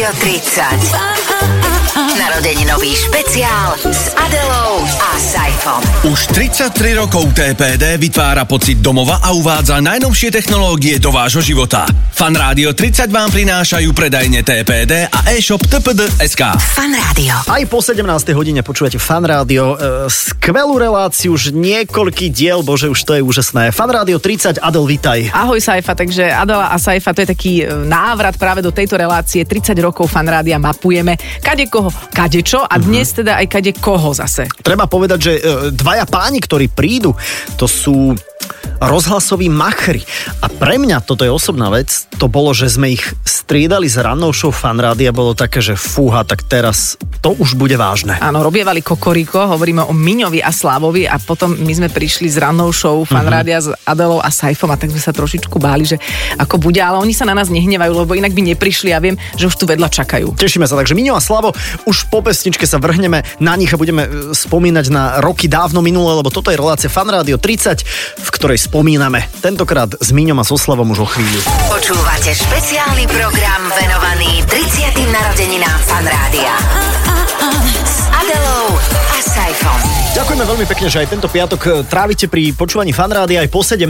Rádio 30. Narodeninový špeciál s Adelou a Saifom. Už 33 rokov TPD vytvára pocit domova a uvádza najnovšie technológie do vášho života. Fan Rádio 30 vám prinášajú predajne TPD a e-shop TPD.sk. Fan Rádio. Aj po 17. hodine počúvate Fan Rádio. E, skvelú reláciu, už niekoľký diel, bože, už to je úžasné. Fan Rádio 30, Adel, vitaj. Ahoj Saifa, takže Adela a Saifa, to je taký e, návrat práve do tejto relácie. 30 rokov fan rádia mapujeme kade koho, kade čo a dnes teda aj kade koho zase. Treba povedať, že e, dvaja páni, ktorí prídu, to sú rozhlasoví machry. A pre mňa, toto je osobná vec, to bolo, že sme ich striedali s rannou show fan rádia, bolo také, že fúha, tak teraz to už bude vážne. Áno, robievali Kokoriko, hovoríme o Miňovi a Slavovi a potom my sme prišli s rannou show fan rádia s Adelou a Saifom a tak sme sa trošičku báli, že ako bude, ale oni sa na nás nehnevajú, lebo inak by neprišli a viem, že už tu vedľa čakajú. Tešíme sa, takže Miňo a Slavo, už po pesničke sa vrhneme na nich a budeme e, spomínať na roky dávno minulé, lebo toto je relácia Fan Radio 30, v ktorej spomíname. Tentokrát s Miňom a so Slavom už o chvíľu. Počúvate špeciálny program venovaný 30. narodeninám Fan Rádia. S Adelou Saifom. Ďakujeme veľmi pekne, že aj tento piatok e, trávite pri počúvaní fanrády aj po 17.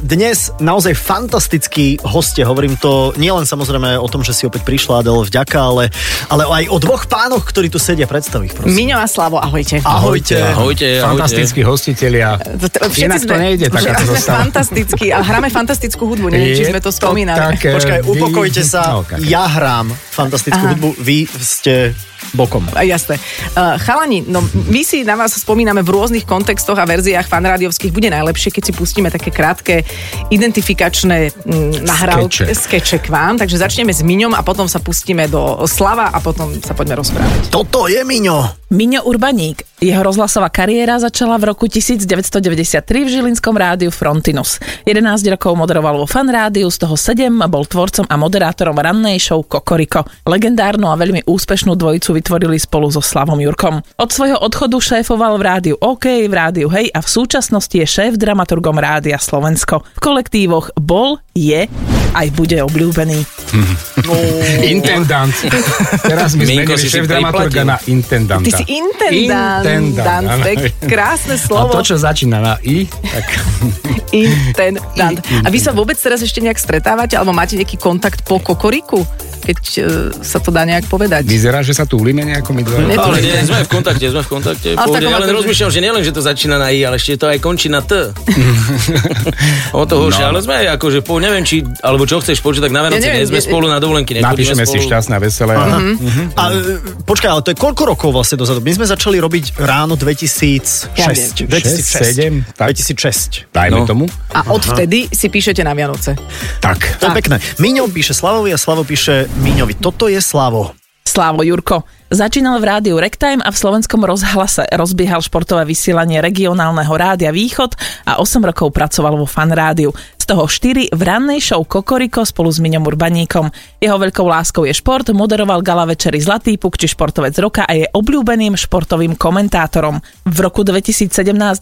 Dnes naozaj fantastickí hostie. Hovorím to nielen samozrejme o tom, že si opäť prišla Adel vďaka, ale, ale aj o dvoch pánoch, ktorí tu sedia. Predstav ich, prosím. Miňo a Slavo, ahojte. Ahojte. Ahojte, Fantastickí hostitelia. Inak to nejde, taká že- sme zostava. fantastickí a hráme fantastickú hudbu, neviem, či sme to spomínali. také- Počkaj, upokojte sa. No. Ja hrám fantastickú hudbu, vy ste bokom. A Jasné. Uh, chalani, no my si na vás spomíname v rôznych kontextoch a verziách fanrádiovských. Bude najlepšie, keď si pustíme také krátke identifikačné mm, nahrávky, Skeče. skeče k vám. Takže začneme s Miňom a potom sa pustíme do Slava a potom sa poďme rozprávať. Toto je Miňo. Miňo Urbaník. Jeho rozhlasová kariéra začala v roku 1993 v Žilinskom rádiu Frontinus. 11 rokov moderoval vo fan rádiu, z toho 7 bol tvorcom a moderátorom rannej show Kokoriko. Legendárnu a veľmi úspešnú dvojicu vytvorili spolu so Slavom Jurkom. Od svojho odchodu šéfoval v rádiu OK, v rádiu Hej a v súčasnosti je šéf dramaturgom rádia Slovensko. V kolektívoch bol, je aj bude obľúbený. Intendant. Teraz my Minko, zmenili šéf dramaturga na intendanta. Ty si intendant, Intendant, áno. to je krásne A slovo. to, čo začína na I, tak Intendant. A vy sa vôbec teraz ešte nejak stretávate, alebo máte nejaký kontakt po Kokoriku? Keď uh, sa to dá nejak povedať. vyzerá, že sa túlime nejako my dva. Ne- Ale nie, sme v kontakte, sme v kontakte. Ale Pohode, ja len rozmýšľam, že nielen, že to začína na I, ale ešte to aj končí na T. o to horšie, No. ale sme aj akože, po, neviem, či, alebo čo chceš počuť, tak na Vianoce Ja neviem, nie sme spolu na dovolenky. nechodíme Napíšeme si spolu. šťastné a veselé. Mhm. A e, počkaj, ale to je koľko rokov vlastne dozadu? My sme začali robiť ráno 2006. Ja viem. 2006. 7, tak. 2006. Dajme No. tomu. A odvtedy si píšete na Vianoce. Tak. To je pekné. Miňo píše Slavovi a Slavo píše Miňovi. Toto je Slavo. Slávo Jurko. Začínal v rádiu Rectime a v slovenskom rozhlase rozbiehal športové vysielanie regionálneho rádia Východ a 8 rokov pracoval vo fan rádiu. Z toho 4 v rannej show Kokoriko spolu s Miňom Urbaníkom. Jeho veľkou láskou je šport, moderoval gala večery Zlatý puk či športovec roka a je obľúbeným športovým komentátorom. V roku 2017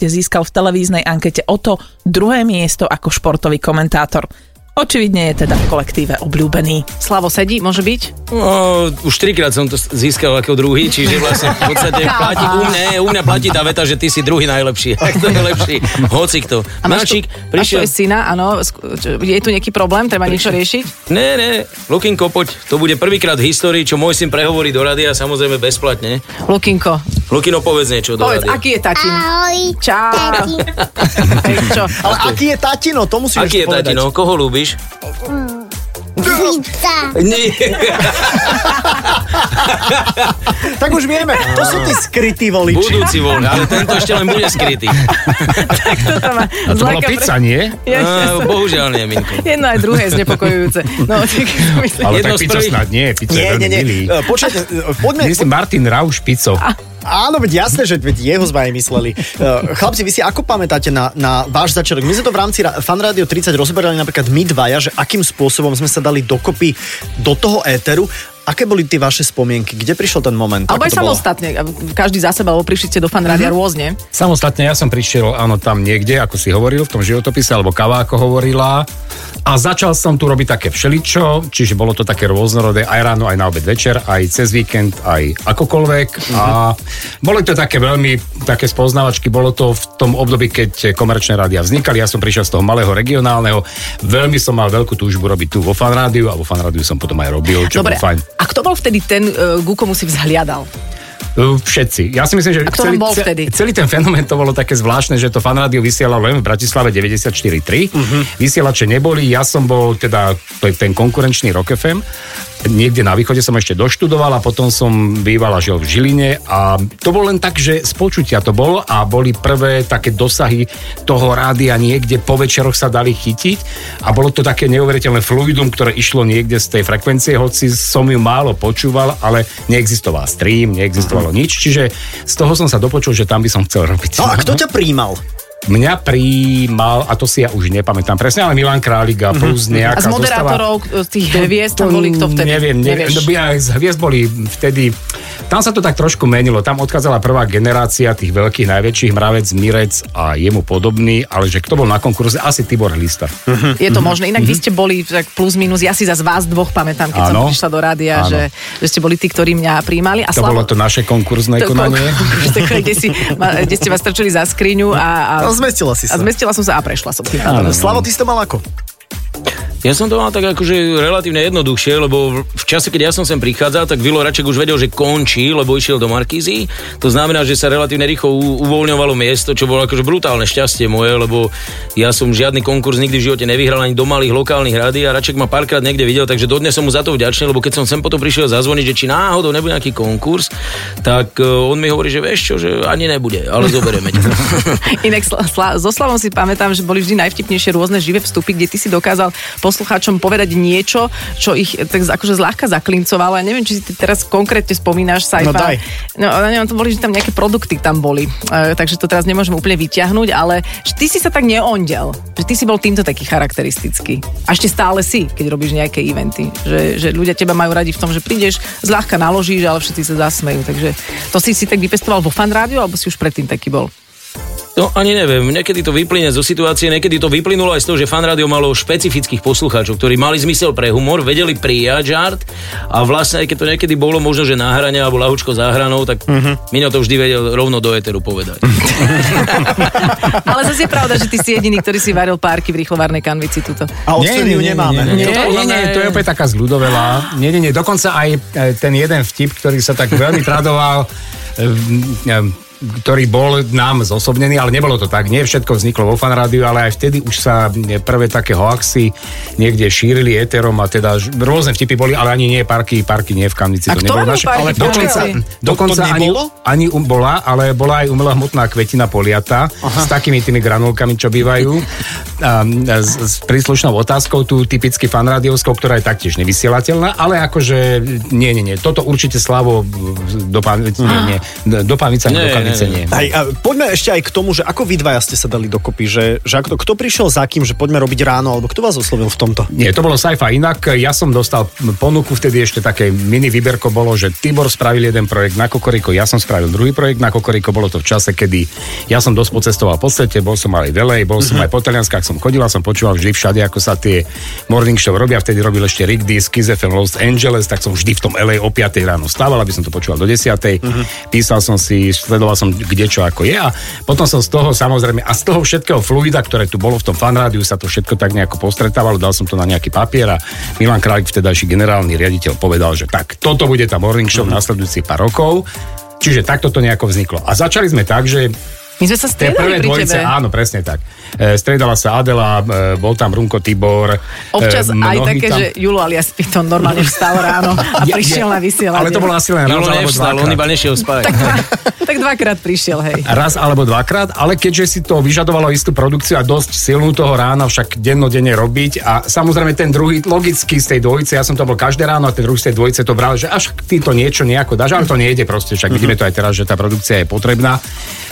získal v televíznej ankete o to druhé miesto ako športový komentátor. Očividne je teda v kolektíve obľúbený. Slavo sedí, môže byť? No, už trikrát som to získal ako druhý, čiže vlastne v podstate platí u mňa, u mňa platí tá veta, že ty si druhý najlepší. Tak to je lepší. Hoci kto. A máš Máčik máš tu prišiel... aj syna, áno. Je tu nejaký problém? Treba niečo riešiť? Ne, ne, Lukinko, poď. To bude prvýkrát v histórii, čo môj syn prehovorí do rádia, samozrejme bezplatne. Lukinko, Lukino, povedz niečo do povedz, rádia. aký je tatin? Ahoj, Čau. tati. Hej, čo? Ale aký je tatino? To musíš Aký je povedať. tatino? Koho ľúbiš? Pizza. Nie. Tak už vieme, to sú tí skrytí voliči. Budúci voľ, ale tento ešte len bude skrytý. Toto má A to bolo zlaka pre- pizza, nie? Ja, Á, bohužiaľ nie, Minko. Jedno aj druhé je znepokojujúce. No, tak myslím, Ale Jedno tak z pizza prvých- snad nie, pizza je Nie, nie, veľmi nie. milý. E, Počkajte, e, poďme... Myslím Martin Rauš Pico. Áno, veď jasné, že veď jeho sme aj mysleli. Uh, chlapci, vy si ako pamätáte na, na váš začiatok? My sme to v rámci Fan Radio 30 rozoberali napríklad my dvaja, že akým spôsobom sme sa dali dokopy do toho éteru aké boli tie vaše spomienky? Kde prišiel ten moment? Alebo aj to bolo? samostatne, každý za seba, alebo prišli ste do fanrádia rôzne. Samostatne ja som prišiel, áno, tam niekde, ako si hovoril, v tom životopise, alebo Kava ako hovorila. A začal som tu robiť také všeličo, čiže bolo to také rôznorodé aj ráno, aj na obed večer, aj cez víkend, aj akokoľvek. A boli to také veľmi, také spoznávačky, bolo to v tom období, keď komerčné rádia vznikali. Ja som prišiel z toho malého regionálneho. Veľmi som mal veľkú túžbu robiť tu vo fanrádiu a vo fanrádiu som potom aj robil, čo Dobre, bolo fajn. A kto bol vtedy ten, ku komu si vzhliadal? Uh, Všetci. Ja si myslím, že A celý, bol vtedy? celý ten fenomén to bolo také zvláštne, že to fanrádio vysielalo len v Bratislave 94.3. Uh-huh. Vysielače neboli, ja som bol teda ten konkurenčný Rock FM. Niekde na východe som ešte doštudoval a potom som býval a žil v Žiline a to bolo len tak, že z počutia to bolo a boli prvé také dosahy toho rádia niekde po večeroch sa dali chytiť a bolo to také neuveriteľné fluidum, ktoré išlo niekde z tej frekvencie, hoci som ju málo počúval, ale neexistoval stream, neexistovalo nič, čiže z toho som sa dopočul, že tam by som chcel robiť. No a kto ťa príjmal? Mňa prijímal, a to si ja už nepamätám presne, ale Milan Králiga plus nejaká A z moderátorov, z tých hviezd, tam boli kto vtedy? Neviem, neviem. No, ja, z hviezd boli vtedy... Tam sa to tak trošku menilo. Tam odchádzala prvá generácia tých veľkých, najväčších, Mravec, Mirec a jemu podobný, ale že kto bol na konkurze? Asi Tibor Hlista. Je to možné. Inak vy ste boli tak plus minus, ja si za vás dvoch pamätám, keď som Áno. prišla do rádia, že, že ste boli tí, ktorí mňa prijímali. A To bolo to naše konkurzné to- konanie. Kde, si, kde ste vás strčili za skriňu a, a, zmestila si a sa. zmestila som sa a prešla som. Áno. Slavo, ty si to mal ako? Ja som to mal tak akože relatívne jednoduchšie, lebo v čase, keď ja som sem prichádzal, tak Vilo Raček už vedel, že končí, lebo išiel do Markízy. To znamená, že sa relatívne rýchlo uvoľňovalo miesto, čo bolo akože brutálne šťastie moje, lebo ja som žiadny konkurs nikdy v živote nevyhral ani do malých lokálnych rádií a Raček ma párkrát niekde videl, takže dodnes som mu za to vďačný, lebo keď som sem potom prišiel zazvoniť, že či náhodou nebude nejaký konkurs, tak e, on mi hovorí, že vieš čo, že ani nebude, ale zoberieme ťa. Inak sla, sla, so Slavom si pamätám, že boli vždy najvtipnejšie rôzne živé vstupy, kde ty si dokázal poslucháčom povedať niečo, čo ich tak akože zľahka zaklincovalo. Ja neviem, či si ty teraz konkrétne spomínaš, Saifa. No daj. No, neviem, to boli, že tam nejaké produkty tam boli. E, takže to teraz nemôžem úplne vyťahnuť, ale že ty si sa tak neondel. Že ty si bol týmto taký charakteristický. A ešte stále si, keď robíš nejaké eventy. Že, že ľudia teba majú radi v tom, že prídeš, zľahka naložíš, ale všetci sa zasmejú. Takže to si si tak vypestoval vo fan rádiu, alebo si už predtým taký bol? No ani neviem, niekedy to vyplyne zo situácie, niekedy to vyplynulo aj z toho, že fan rádio malo špecifických poslucháčov, ktorí mali zmysel pre humor, vedeli prijať žart a vlastne aj keď to niekedy bolo možno, že na hrane alebo lahučko za hranou, tak uh-huh. Mino to vždy vedel rovno do éteru povedať. Ale zase je pravda, že ty si jediný, ktorý si varil párky v rýchlovarnej kanvici tuto. A odvtedy ju nemáme. Nie, nie, Nie, nie, to je opäť taká zľudovelá. Nie, nie, nie, dokonca aj e, ten jeden vtip, ktorý sa tak veľmi tradoval, e, e, ktorý bol nám zosobnený, ale nebolo to tak. Nie všetko vzniklo vo fanrádiu, ale aj vtedy už sa prvé také hoaxy niekde šírili éterom a teda rôzne vtipy boli, ale ani nie parky, parky nie v Kamnici. A to nebolo naše. Ale v dokonca, dokonca To- to ani, ani um, bola, ale bola aj umelá hmotná kvetina poliata Aha. s takými tými granulkami, čo bývajú. A, s, s príslušnou otázkou, tu typicky fanrádiovskou, ktorá je taktiež nevysielateľná, ale akože nie, nie, nie. Toto určite Slavo do, pán, nie, nie, do Pánvice, Nie, do Pánvice nie, nie. Aj, a poďme ešte aj k tomu, že ako vy dvaja ste sa dali dokopy, že, že ako to, kto prišiel za kým, že poďme robiť ráno, alebo kto vás oslovil v tomto? Nie, to bolo sci-fi inak. Ja som dostal ponuku, vtedy ešte také mini výberko bolo, že Tibor spravil jeden projekt na Kokoriko, ja som spravil druhý projekt na Kokoriko. Bolo to v čase, kedy ja som dosť pocestoval po svete, bol som aj v LA, bol som aj po Talianskách, som chodil a som počúval vždy všade, ako sa tie morning show robia. Vtedy robil ešte Rick D, Kiss FM Los Angeles, tak som vždy v tom LA o 5 ráno stával, aby som to počúval do 10. Písal som si, sledoval som, kde čo ako je a potom som z toho samozrejme a z toho všetkého fluida, ktoré tu bolo v tom fanrádiu, sa to všetko tak nejako postretávalo, dal som to na nejaký papier a Milan Králik, vtedajší generálny riaditeľ, povedal, že tak, toto bude tá morning show v nasledujúcich pár rokov. Čiže takto to nejako vzniklo. A začali sme tak, že My sme sa striedali prvé pri dvojice, tebe. áno, presne tak. E, striedala sa Adela, e, bol tam Runko Tibor. Občas e, aj také, tam... že Julo alias Piton normálne vstal ráno a Ja- prišiel na vysielanie. Ale to bolo asi len raz Julo alebo nevstal, on dvakrát. iba nešiel spať. tak dvakrát prišiel, hej. Raz alebo dvakrát, ale keďže si to vyžadovalo istú produkciu a dosť silnú toho rána však dennodenne robiť a samozrejme ten druhý logicky z tej dvojice, ja som to bol každé ráno a ten druhý z tej dvojice to bral, že až ty to niečo nejako dáš, ale to nejde proste, však vidíme to aj teraz, že tá produkcia je potrebná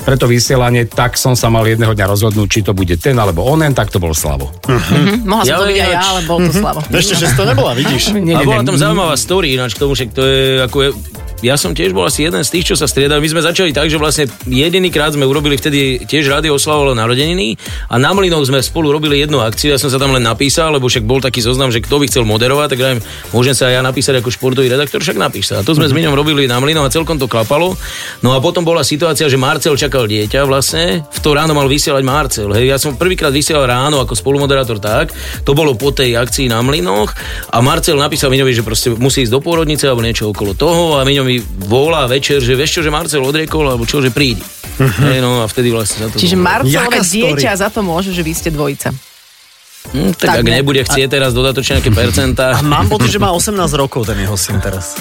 pre to vysielanie tak som sa mal jedného dňa rozhodnúť, či to bude ten alebo onen, tak to bol Slavo. Hm, mohla som Ja to byť aj ja, ale bol to slavo. Ešte, že to nebola, vidíš? Nie, A bola tam zaujímavá story, ináč k tomu, že to je ako je, ja som tiež bol asi jeden z tých, čo sa striedali. My sme začali tak, že vlastne jediný krát sme urobili vtedy tiež rádio oslavovalo narodeniny a na Mlinoch sme spolu robili jednu akciu. Ja som sa tam len napísal, lebo však bol taký zoznam, že kto by chcel moderovať, tak aj môžem sa aj ja napísať ako športový redaktor, však napíš sa. A to sme s Miňom robili na Mlinoch a celkom to klapalo. No a potom bola situácia, že Marcel čakal dieťa vlastne, v to ráno mal vysielať Marcel. Hej, ja som prvýkrát vysielal ráno ako spolumoderátor tak, to bolo po tej akcii na Mlinoch a Marcel napísal Miňovi, že proste musí ísť do pôrodnice alebo niečo okolo toho a Miňo mi volá večer, že vieš čo, že Marcel odriekol alebo čo, že prídi. Hej, no a vtedy vlastne sa to... Čiže Marcelové dieťa za to môže, že vy ste dvojica. Hm, tak, tak ak ne. nebude chcieť teraz dodatočne nejaké percentá... Mám pocit, že má 18 rokov ten jeho syn teraz.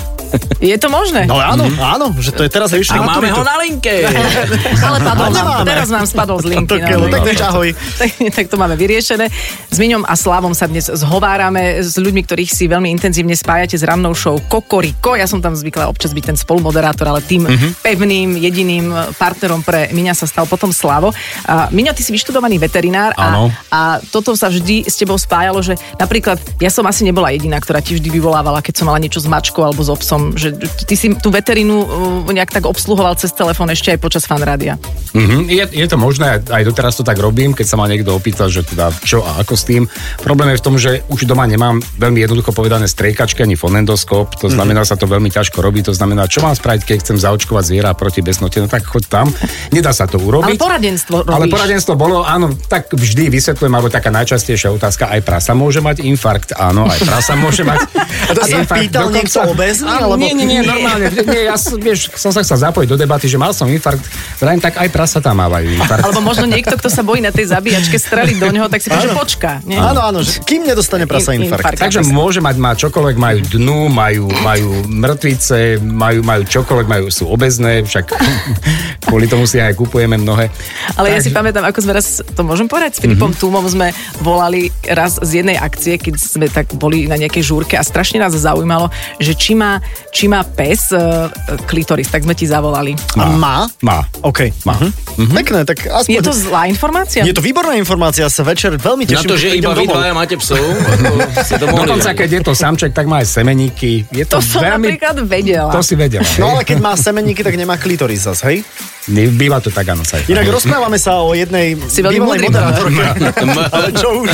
Je to možné? No áno, áno, že to je teraz vyššie A máme ho na linke! Ale padol A nám, teraz nám spadol z linky. Tak, no. tak ahoj. tak, tak to máme vyriešené. S Miňom a Slavom sa dnes zhovárame s ľuďmi, ktorých si veľmi intenzívne spájate s rannou show Kokoriko. Ja som tam zvykla občas byť ten spolumoderátor, ale tým Mhm. pevným, jediným partnerom pre Miňa sa stal potom Slavo. A Miňo, ty si vyštudovaný veterinár a, a toto sa vždy s tebou spájalo, že napríklad ja som asi nebola jediná, ktorá ti vždy vyvolávala, keď som mala niečo s mačkou alebo s obsom, že ty si tú veterínu uh, nejak tak obsluhoval cez telefón ešte aj počas fanrádia. Mhm, je, je to možné, aj doteraz to tak robím, keď sa ma niekto opýta, že teda čo a ako s tým. Problém je v tom, že už doma nemám veľmi jednoducho povedané strejkačky ani fonendoskop, to znamená, sa to veľmi ťažko robí, to znamená, čo mám spraviť, keď chcem zaočkovať zviera proti besnote, no tak choď tam, nedá sa to urobiť. Ale poradenstvo Ale robíš. poradenstvo bolo, áno, tak vždy vysvetľujem, alebo taká najčastejšia otázka, aj prasa môže mať infarkt, áno, aj prasa môže mať A to sa pýtal niekto obezný, alebo- Nie, nie, nie, normálne, nie, ja som, vieš, som sa chcel zapojiť do debaty, že mal som infarkt, vrajím, tak aj prasatá mávajú infarkt. Alebo možno niekto, kto sa bojí na tej zabíjačke streliť do neho, tak si povie, že počká. Nie? Áno, áno, že kým nedostane prasa In- infarkt. infarkt. Takže môže mať, má čokoľvek, majú dnu, majú, majú mŕtvice, majú, majú čokoľvek, majú, sú obezné, však kvôli tomu si aj kupujeme mnohé. Ale ja si pamätám, ako sme raz, to môžem povedať, s Filipom Mhm. Túmom sme volali raz z jednej akcie, keď sme tak boli na nejakej žúrke a strašne nás zaujímalo, že či má, či má pes uh, klitoris, tak sme ti zavolali. A má? Má. OK. Má. Mhm. Pekné, tak aspoň... Je to zlá informácia? Je to výborná informácia, sa večer veľmi Na teším. to, že iba vy dvaja máte psov, to mohli. Dokonca, keď je to samček, tak má aj semeníky. Je to to, som veľmi... napríklad vedela. To si vedela. No ale keď má semeníky, tak nemá klitoris zas, hej? Býva to tak, áno. Sa Inak rozprávame sa o jednej Si veľmi bývalej moderátorke. ale čo už?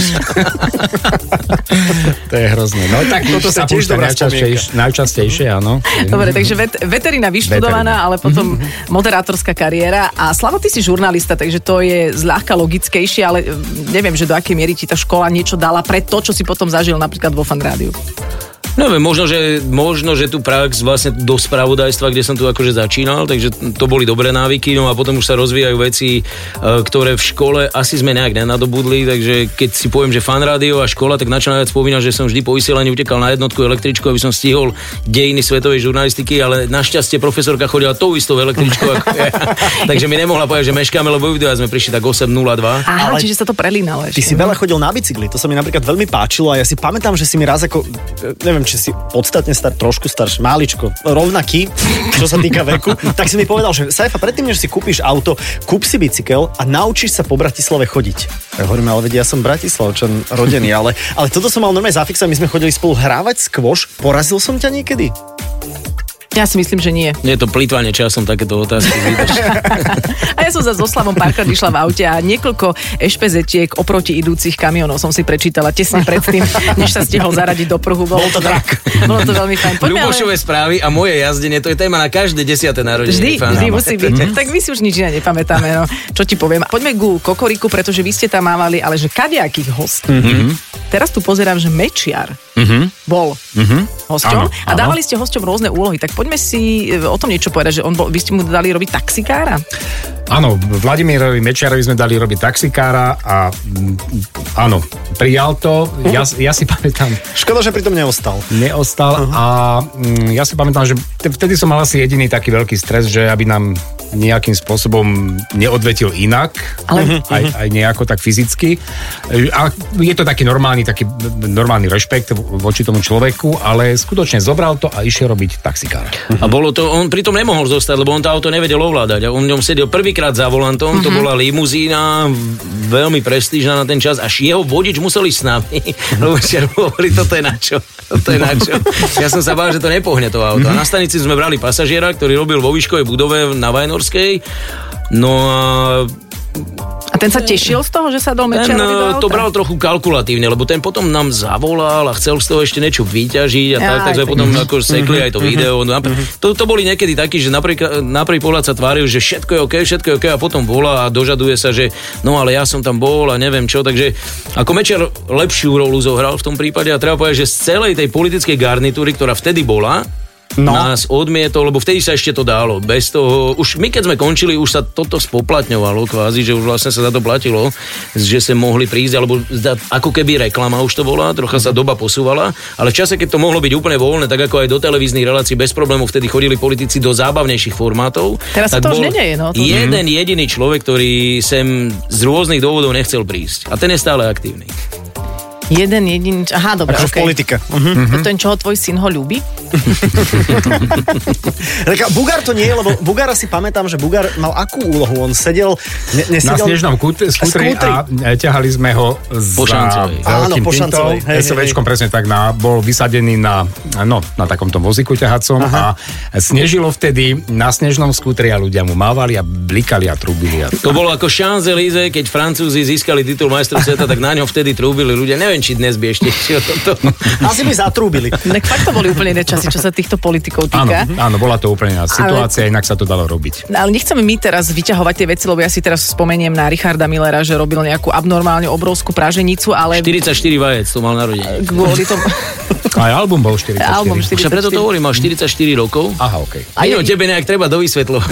To je hrozné. No tak toto sa tiež dobrá najčastejšie, najčastejšie, áno. Dobre, takže vet, veterina vyštudovaná, ale potom moderátorská kariéra. A Slavo, ty si žurnalista, takže to je zľahka logickejšie, ale e, neviem, že do akej miery ti tá škola niečo dala pre to, čo si potom zažil napríklad vo fan rádiu. Neviem, možno že, možno, že tú prax vlastne do spravodajstva, kde som tu akože začínal, takže to boli dobré návyky, no a potom už sa rozvíjajú veci, e, ktoré v škole asi sme nejak nenadobudli, takže keď si poviem, že fan rádio a škola, tak na čo najviac spomínam, že som vždy po vysielaní utekal na jednotku električku, aby som stihol dejiny svetovej žurnalistiky, ale našťastie profesorka chodila tou istou električkou ako ja. takže mi nemohla povedať, že meškáme, lebo video sme prišli tak 8.02. Aha, Ale- čiže sa to prelínalo Ty si veľa chodil na bicykli, to sa mi napríklad veľmi páčilo a ja si pamätám, že si mi raz ako, neviem, či si podstatne star, trošku starší, máličko, rovnaký, čo sa týka veku, tak si mi povedal, že Saifa, predtým, než si kúpiš auto, kúp si bicykel a naučíš sa po Bratislave chodiť. Ja hovorím, ale vedia, ja som Bratislavčan rodený, ale, ale toto som mal normálne zafixované, my sme chodili spolu hrávať skvoš, porazil som ťa niekedy? Ja si myslím, že nie. Nie je to plýtvanie časom takéto otázky. A ja som za so Slavom párkrát išla v aute a niekoľko ešpezetiek oproti idúcich kamionov som si prečítala tesne predtým, než sa stihol zaradiť do pruhu. Bolo to drak. Bolo to veľmi fajn. Poďme ale... Správy a moje jazdenie, to je téma na každé desiate narodenie. Vždy, Fán. vždy musí byť. Tak my si už nič iné nepamätáme, no. Čo ti poviem. Poďme ku Kokoriku, pretože vy ste tam mávali, ale že kadejakých hostí. Teraz tu pozerám, že Mečiar bol hosťom Áno, a áno. dávali ste hosťom rôzne úlohy. Tak poďme si e, o tom niečo povedať, že on bol, vy ste mu dali robiť taxikára. Áno, Vladimírovi Mečiarovi sme dali robiť taxikára a mm, áno, prijal to. Ja, ja si pamätám, Škoda, že pritom neostal. neostal a mm, ja si pamätám, že te- vtedy som mal asi jediný taký veľký stres, že aby nám nejakým spôsobom neodvetil inak, ale... aj, aj nejako tak fyzicky. A je to taký normálny, taký normálny rešpekt voči tomu človeku, ale skutočne zobral to a išiel robiť taxikára. A bolo to, on pritom nemohol zostať, lebo on to auto nevedel ovládať. A on v ňom sedel prvýkrát za volantom, uh-huh. to bola limuzína, veľmi prestížna na ten čas, až jeho vodič musel ísť s nami, lebo hovorí, toto je na čo. Toto je na čo. Ja som sa bál, že to nepohne to auto. A na stanici sme brali pasažiera, ktorý robil vo výškovej budove na Vajnorskej. No a a ten sa tešil z toho, že sa dol ten Mečiarovi do eh, auta? to bral trochu kalkulatívne, lebo ten potom nám zavolal a chcel z toho ešte niečo vyťažiť a Aj, tak, tak sme potom ako sekli aj to video. No, napr- to, to boli niekedy takí, že na prvý, pohľad sa tváril, že všetko je OK, všetko je OK a potom volá a dožaduje sa, že no ale ja som tam bol a neviem čo, takže ako Mečiar lepšiu rolu zohral v tom prípade a treba povedať, že z celej tej politickej garnitúry, ktorá vtedy bola, No. nás odmietol, lebo vtedy sa ešte to dalo. Bez toho, už my keď sme končili, už sa toto spoplatňovalo kvázi, že už vlastne sa za to platilo, že sa mohli prísť, alebo ako keby reklama už to bola, trocha sa doba posúvala, ale v čase, keď to mohlo byť úplne voľné, tak ako aj do televíznych relácií bez problémov vtedy chodili politici do zábavnejších formátov. Teraz sa tak to už nedeje, no, to- Jeden jediný človek, ktorý sem z rôznych dôvodov nechcel prísť. A ten je stále aktívny. Jeden jediný... Aha, dobre, Ako v okay. politike. Uh-huh. To ten, čoho tvoj syn ho ľúbi? Tak Bugár to nie je, lebo Bugára si pamätám, že Bugár mal akú úlohu? On sedel... Ne, Na nesedel, snežnom kút- skútri a ťahali sme ho Po za Šancovej. Áno, veľkým po týmto Šancovej. Hej, hej, SUVčkom, presne tak, na, bol vysadený na, no, na takomto vozíku ťahacom a snežilo vtedy na snežnom skútri a ľudia mu mávali a blikali a trúbili. A... To bolo ako Champs-Élysées, keď Francúzi získali titul majstrov sveta, tak na ňom vtedy trúbili ľudia. Neviem, či dnes by ešte išiel toto. Asi by zatrúbili. Tak fakt to boli úplne iné časy, čo sa týchto politikov Áno, týka. áno, bola to úplne iná situácia, inak sa to dalo robiť. No, Ale nechceme my teraz vyťahovať tie veci, lebo ja si teraz spomeniem na Richarda Millera, že robil nejakú abnormálne obrovskú praženicu, ale 44 vajec to mal narodenie. kvôli tomu... Aj album bol 44. Album Už ja preto to hovorím, mal 44 rokov. Aha, okej. A je- o tebe nejak treba dovysvetľovať.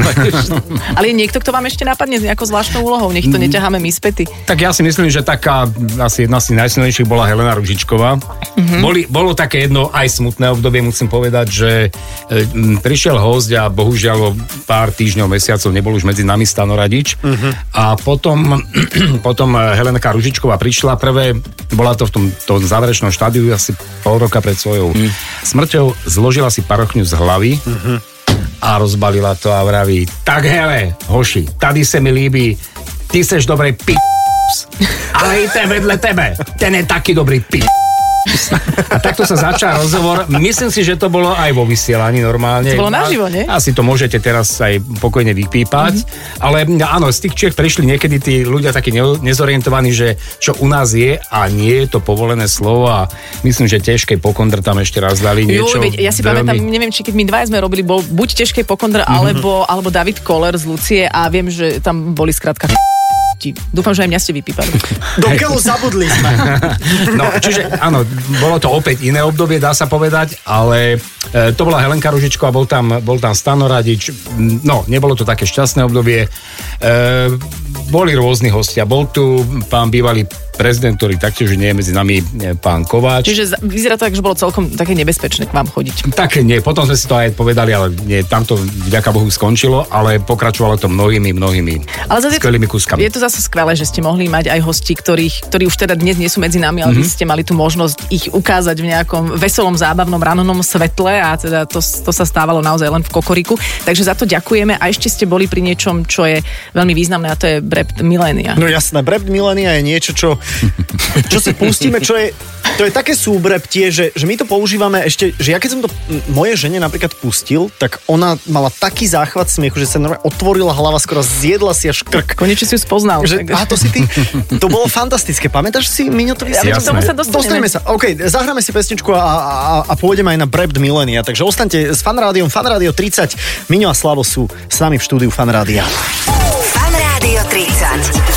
Ale je niekto, kto vám ešte napadne s nejakou zvláštnou úlohou? Nech Mm. to neťaháme my späty. Tak ja si myslím, že taká asi jedna z tých najsilnejších bola Helena Ružičková. Mm-hmm. Boli, bolo také jedno aj smutné obdobie, musím povedať, že e, prišiel host a bohužiaľ o pár týždňov, mesiacov nebol už medzi nami Stano Radič. Mm-hmm. A potom, potom e, Helenka Ružičková prišla prvé, bola to v tom, tom záverečnom štádiu asi pol roka pred svojou mm. smrťou, zložila si parochňu z hlavy mm-hmm. a rozbalila to a vraví, tak hele, hoši, tady se mi líbí, ty seš dobrý pi... Ale i ten vedle tebe, ten je taký dobrý pi... A takto sa začal rozhovor. Myslím si, že to bolo aj vo vysielaní normálne. To bolo naživo, nie? Asi to môžete teraz aj pokojne vypípať. Mm-hmm. Ale áno, z tých Čech prišli niekedy tí ľudia takí ne- nezorientovaní, že čo u nás je a nie je to povolené slovo a myslím, že ťažké pokondr tam ešte raz dali niečo. Jo, veď, ja si veľmi... pamätám, neviem, či keď my dvaja sme robili, bol buď ťažkej pokondr, alebo, alebo David Koller z Lucie a viem, že tam boli skrátka Dúfam, že aj mňa ste vypípali. Do keľu zabudli sme. No, čiže áno, bolo to opäť iné obdobie, dá sa povedať, ale e, to bola Helenka Ružičko a bol tam, bol tam Stano Radič. Mm, No, nebolo to také šťastné obdobie. E, boli rôzni hostia. Bol tu pán bývalý prezident, ktorý taktiež nie je medzi nami, e, pán Kováč. Čiže vyzerá to tak, že bolo celkom také nebezpečné k vám chodiť. Tak nie, potom sme si to aj povedali, ale nie, tam to vďaka Bohu skončilo, ale pokračovalo to mnohými, mnohými Ale zase skvelými kúskami. Je to zase skvelé, že ste mohli mať aj hosti, ktorých, ktorí už teda dnes nie sú medzi nami, ale mm-hmm. vy ste mali tú možnosť ich ukázať v nejakom veselom, zábavnom, rannom svetle a teda to, to sa stávalo naozaj len v kokoriku. Takže za to ďakujeme a ešte ste boli pri niečom, čo je veľmi významné a to je Brept Milénia. No jasné, brept milénia je niečo, čo, čo si pustíme, čo je, to je také súbreptie, že, že my to používame ešte, že ja keď som to moje žene napríklad pustil, tak ona mala taký záchvat smiechu, že sa normálne otvorila hlava, skoro zjedla si až krk. Konečne si ju spoznal. Že, a to si ty, to bolo fantastické. Pamätáš si, Miňo, to Ja tomu sa dostaneme. Dostaneme sa. OK, zahráme si pesničku a, a, a pôjdeme aj na Brept Milenia. Takže ostaňte s Fanrádiom. Fanrádio 30. Miňo a Slavo sú s nami v štúdiu Fanrádia. Fan Rádio 30.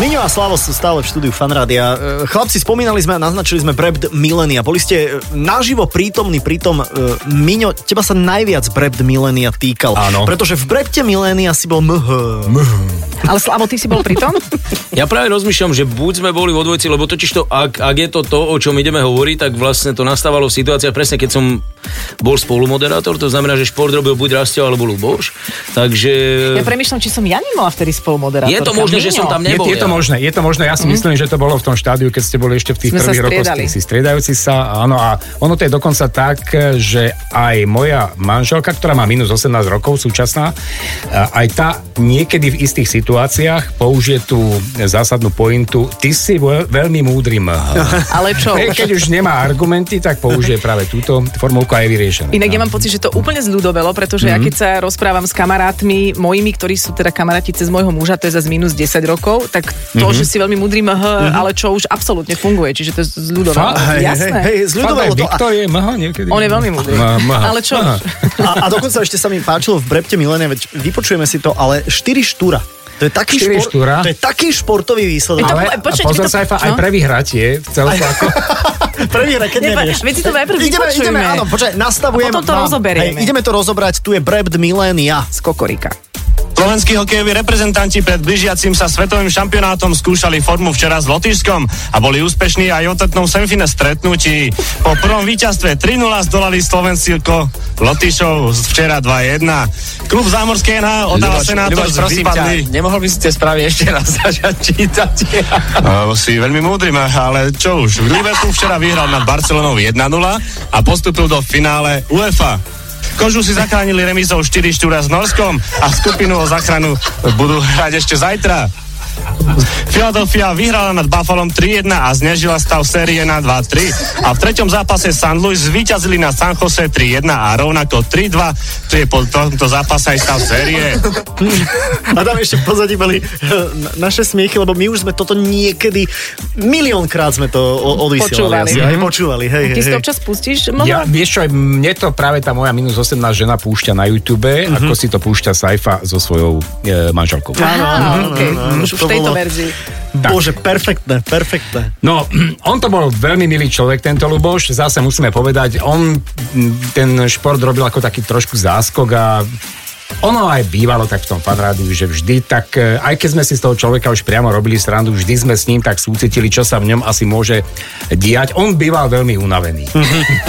Miňo a Slavo sú stále v štúdiu Fanrádia. E, Chlapci, spomínali sme a naznačili sme Brebt Milenia. Boli ste e, naživo prítomní pri tom, e, Miňo, teba sa najviac Brebt Milenia týkal. Áno. Pretože v Brebte Milenia si bol mh. Ale Slavo, ty si bol pri tom? Ja práve rozmýšľam, že buď sme boli vo dvojici, lebo totiž to, ak, ak je to to, o čom ideme hovoriť, tak vlastne to nastávalo v situáciách presne, keď som bol spolumoderátor, to znamená, že šport robil buď Rastio alebo Luboš. Takže... Ja premýšľam, či som ja nebola vtedy spolumoderátorka. Je to možné, že som tam Je, nebol. je to možné, je to možné. Ja si myslím, že to bolo v tom štádiu, keď ste boli ešte v tých Sme prvých rokoch si striedajúci sa. Áno, a ono to je dokonca tak, že aj moja manželka, ktorá má minus 18 rokov, súčasná, aj tá niekedy v istých situáciách použije tú zásadnú pointu. Ty si veľ, veľmi múdry mh. Ale čo? Keď už nemá argumenty, tak použije práve túto formulku a je vyriešené. Inak ja mám pocit, že to úplne zľudovelo, pretože Mhm. ja keď sa rozprávam s kamarátmi mojimi, ktorí sú teda kamaráti cez môjho muža, to je zase minus 10 rokov, tak to, Mhm. že si veľmi mudrý mh, ale čo už absolútne funguje, čiže to je zľudovelo. Fakt? Hej, Jasné. hej, hej, zľudovalo Fakt, aj to. Viktor je mh niekedy. On je veľmi mh. Ale čo a, a dokonca ešte sa mi páčilo v Brepte Milenia, veď vypočujeme si to, ale 4 štúra. To je taký, štúra? to je taký športový výsledok. To- Ale počkaj, pozor to- sa aj, aj no? pre vyhratie v celku ako... Hra, keď nevieš. veď si to najprv ideme, ideme, áno, počkaj, nastavujem. A potom to rozoberieme. Hej, ideme to rozobrať, tu je Brept Milenia. Z kokorika. Slovenskí hokejoví reprezentanti pred blížiacim sa svetovým šampionátom skúšali formu včera s Lotyšskom a boli úspešní aj o tetnom semifine stretnutí. Po prvom víťazstve 3-0 zdolali Slovensko Lotyšov včera 2-1. Klub Zámorskej NH odáva senátor z vypadli. nemohol by si tie správy ešte raz začať čítať? Uh, si veľmi múdry, ale čo už. Liverpool včera vyhral nad Barcelonou 1-0 a postupil do finále UEFA. Kožu si zachránili remizou 4 štúra s Norskom a skupinu o záchranu budú hrať ešte zajtra. Philadelphia vyhrala nad Buffalom 3-1 a znežila stav série na 2-3 a v treťom zápase St. Louis zvíťazili na San Jose 3-1 a rovnako 3-2, tu je po tomto zápase aj stav série. A tam ešte pozadí boli eh, na- naše smiechy, lebo my už sme toto niekedy, miliónkrát sme to odvysielali. Počúvali. Asi, aj počúvali, hej, Ty hej, si to občas pustíš? Možno? Ja, vieš čo, aj mne to práve tá moja minus 18 žena púšťa na YouTube, Mhm. ako si to púšťa Saifa so svojou e, manželkou. Áno, áno, áno, okay. áno, to v tejto bolo- verzii. Bože, perfektné, perfektné. No, on to bol veľmi milý človek, tento Luboš, zase musíme povedať, on ten šport robil ako taký trošku záskok a ono aj bývalo tak v tom fanrádiu, že vždy tak, e, aj keď sme si z toho človeka už priamo robili srandu, vždy sme s ním tak súcitili, čo sa v ňom asi môže diať. On býval veľmi unavený.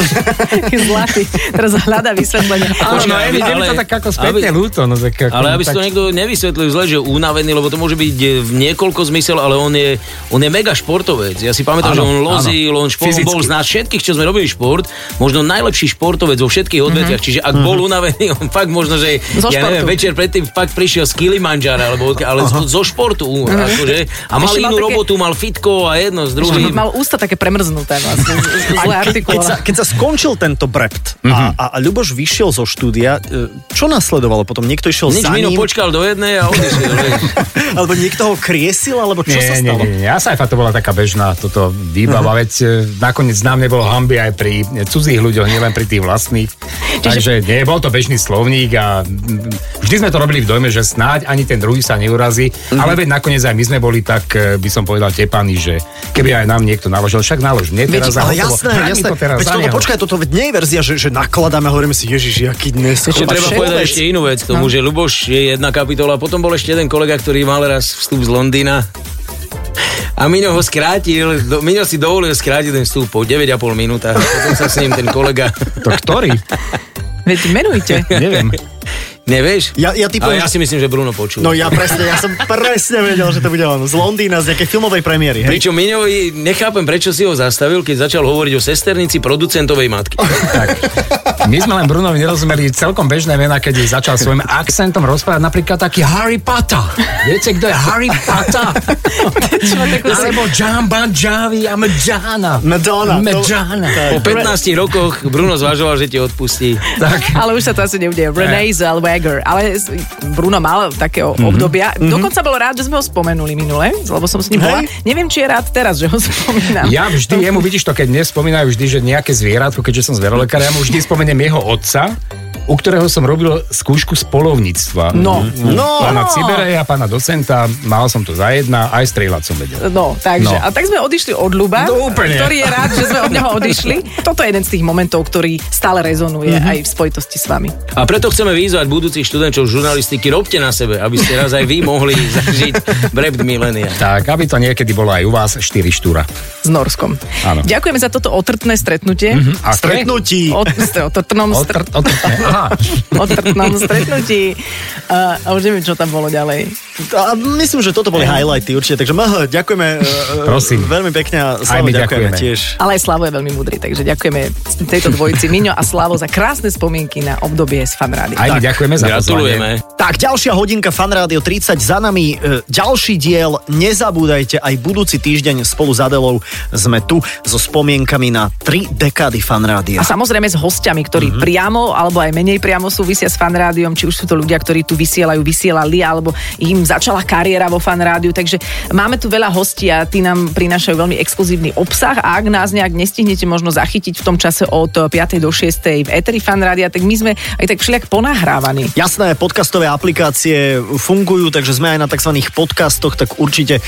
Zlatý. Teraz hľadá vysvetlenie. Áno, no, je, mi to ale- tak ako spätne aby- ľúto. No, tak ako, Ale aby si tak, to niekto nevysvetlil zle, že unavený, lebo to môže byť e, v niekoľko zmysel, ale on je, on je mega športovec. Ja si pamätám, že on lozil, on šport, bol z nás všetkých, čo sme robili šport, možno najlepší športovec vo všetkých odvetviach. Čiže ak bol unavený, on fakt možno, že Ja neviem, večer predtým fakt prišiel z Kilimanjara, alebo ale zo, zo športu. Akože, a mal Ešte mal inú také- robotu, mal fitko a jedno s druhým. Mal ústa také premrznuté vlastne. Zle Keď sa, keď sa skončil tento Brept a, a, a Ľuboš vyšiel zo štúdia, e, čo nasledovalo potom? Niekto išiel Nič, za ním? počkal do jednej a odišiel. Alebo niekto ho kriesil? Alebo čo nie, sa nie, stalo? nie, nie, ja Saifa to bola taká bežná toto výbava, veď e, nakoniec nám nebolo hamby aj pri cudzích ľuďoch, nielen pri tých vlastných. Takže nie, bol to bežný slovník a vždy sme to robili v dojme, že snáď ani ten druhý sa neurazí, ale veď nakoniec aj my sme boli tak, e, by som povedal, tepaní, že keby aj nám niekto naložil, však nalož mne Veď, teraz a ale jasné, jasné. To teraz Veď toto, počkaj, toto veď nie je verzia, že, že nakladáme hovoríme si, Ježiš, aký dnes. Ešte treba povedať ešte inú vec k tomu, no. že Luboš je jedna kapitola, potom bol ešte jeden kolega, ktorý mal raz vstup z Londýna a Miňo ho skrátil, do, Miňo si dovolil skrátiť ten vstup po 9,5 minútach. Potom sa s ním ten kolega... To ktorý? Veď menujte. Neviem. Nevieš? Ja, ja Ale typujem, ja si myslím, že Bruno počul. No ja presne, ja som presne vedel, že to bude on. Z Londýna, z nejakej filmovej premiéry. Hej? Pričom Miňovi, nechápem, prečo si ho zastavil, keď začal hovoriť o sesternici producentovej matky. Tak. My sme len Brunovi nerozumeli celkom bežné mená, keď začal svojim akcentom rozprávať napríklad taký Harry Potter. Viete, kto je Harry Potter? Alebo John Bon Jovi a Madonna. Madonna, to- Madonna. Po 15 rokoch Bruno zvažoval, že ti odpustí. Tak. Ale už sa to asi neudeje. Renee Zellweger. Ale Bruno mal také Mhm. mm-hmm. obdobia. Mm-hmm. Dokonca bol rád, že sme ho spomenuli minule, lebo som s ním bola. Hej. Neviem, či je rád teraz, že ho spomínam. Ja vždy, jemu vidíš to, keď mne spomínajú vždy, že nejaké zvieratko, keďže som zvierolekár, ja mu vždy spomeniem jeho otca, u ktorého som robil skúšku z polovníctva. No. No. Pána Cibereja, pána docenta, mal som to za jedna, aj strieľať som vedel. No, takže. No. A tak sme odišli od Luba, No, úplne. ktorý je rád, že sme od neho odišli. Toto je jeden z tých momentov, ktorý stále rezonuje Mhm. aj v spojitosti s vami. A preto chceme vyzvať budúcich študentov žurnalistiky, robte na sebe, aby ste raz aj vy mohli zažiť brept milénia. Tak, aby to niekedy bolo aj u vás 4 štúra. S Norskom. Áno. Ďakujeme za toto otrtné stretnutie. A Stretnutí. O, o trtnom, str- Otr, otrtné. Aha. o trtnom stretnutí. A, a už neviem, čo tam bolo ďalej. A myslím, že toto boli highlighty určite, takže MH, ďakujeme e, Prosím. veľmi pekne a Slavo ďakujeme ďakujeme. tiež. Ale aj Slavo je veľmi múdry, takže ďakujeme tejto dvojici Miňo a Slavo za krásne spomienky na obdobie s fanrády. Aj my ďakujeme za pozvanie. Gratulujeme. Tak, ďalšia hodinka Fan Rádio 30 za nami. E, ďalší diel, nezabúdajte, aj budúci týždeň spolu s Adelou sme tu so spomienkami na tri dekády Fan Rádia. A samozrejme s hostiami, ktorí Mhm. mm-hmm. priamo alebo aj menej priamo súvisia s fanrádiom, či už sú to ľudia, ktorí tu vysielajú, vysielali, alebo im začala kariéra vo fanrádiu. Takže máme tu veľa hostí a tí nám prinášajú veľmi exkluzívny obsah a ak nás nejak nestihnete možno zachytiť v tom čase od 5. do 6. v Eteri fanrádia, tak my sme aj tak všelijak ponahrávaní. Jasné, podcastové aplikácie fungujú, takže sme aj na tzv. podcastoch, tak určite e,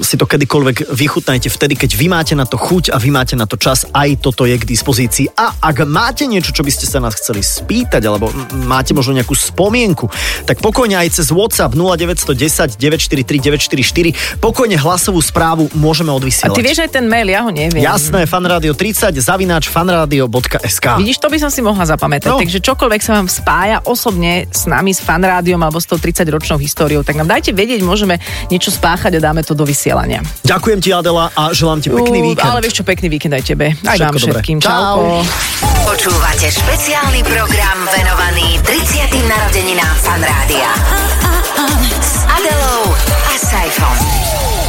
si to kedykoľvek vychutnajte vtedy, keď vy máte na to chuť a vy máte na to čas, aj toto je k dispozícii. A ak máte niečo, čo by ste sa nás chceli spýtať, alebo máte možno nejakú spomienku, tak pokojne aj cez WhatsApp 0910 943 944 pokojne hlasovú správu môžeme A odvysielať. ty vieš aj ten mail, ja ho neviem. Jasné, fanradio 30 zavináč fanradio.sk Vidíš, to by som si mohla zapamätať. No. Takže čokoľvek sa vám spája osobne s nami, s fanrádiom alebo s tou 30-ročnou históriou, tak nám dajte vedieť, môžeme niečo spáchať a dáme to do vysielania. Ďakujem ti Adela a želám ti pekný Ú, víkend. Ale vieš čo, pekný víkend aj tebe. Aj Všetko vám dobré. všetkým. Čau. Čauko. Počúvate špeciálny program venovaný 30. narodeninám Fan Rádia. S Adelou a Saifom.